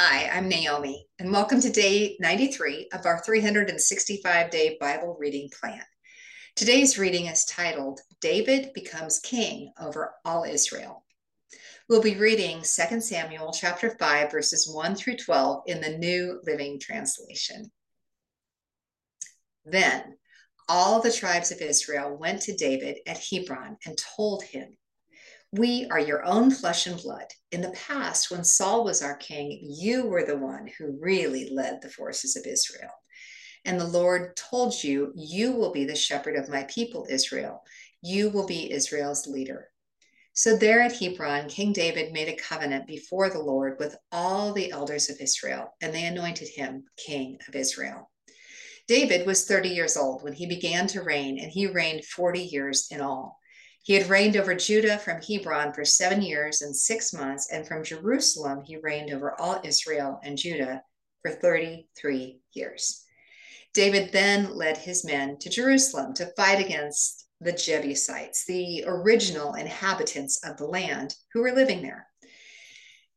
Hi, I'm Naomi, and welcome to day 93 of our 365 day Bible reading plan. Today's reading is titled David Becomes King Over All Israel. We'll be reading 2 Samuel chapter 5, verses 1 through 12 in the New Living Translation. Then all the tribes of Israel went to David at Hebron and told him, we are your own flesh and blood. In the past, when Saul was our king, you were the one who really led the forces of Israel. And the Lord told you, You will be the shepherd of my people, Israel. You will be Israel's leader. So there at Hebron, King David made a covenant before the Lord with all the elders of Israel, and they anointed him king of Israel. David was 30 years old when he began to reign, and he reigned 40 years in all. He had reigned over Judah from Hebron for seven years and six months, and from Jerusalem he reigned over all Israel and Judah for 33 years. David then led his men to Jerusalem to fight against the Jebusites, the original inhabitants of the land who were living there.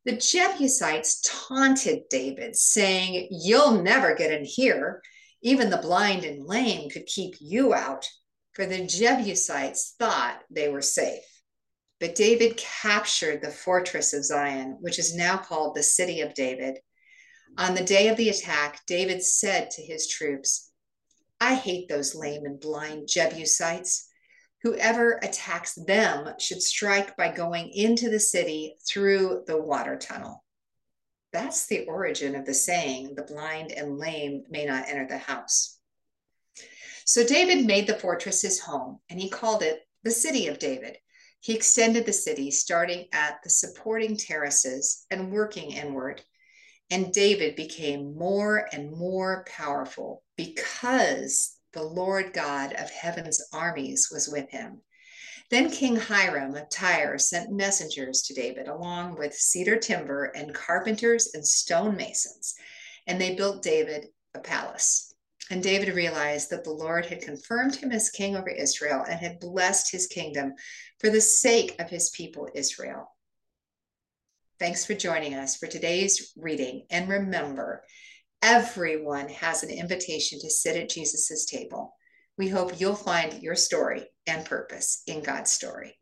The Jebusites taunted David, saying, You'll never get in here. Even the blind and lame could keep you out for the Jebusites thought they were safe. But David captured the fortress of Zion, which is now called the City of David. On the day of the attack, David said to his troops, I hate those lame and blind Jebusites. Whoever attacks them should strike by going into the city through the water tunnel. That's the origin of the saying, the blind and lame may not enter the house. So David made the fortress his home, and he called it the City of David. He extended the city, starting at the supporting terraces and working inward. And David became more and more powerful because the Lord God of heaven's armies was with him. Then King Hiram of Tyre sent messengers to David, along with cedar timber and carpenters and stonemasons, and they built David a palace. And David realized that the Lord had confirmed him as king over Israel and had blessed his kingdom for the sake of his people, Israel. Thanks for joining us for today's reading. And remember, everyone has an invitation to sit at Jesus' table. We hope you'll find your story and purpose in God's story.